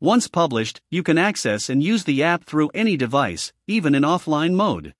Once published, you can access and use the app through any device, even in offline mode.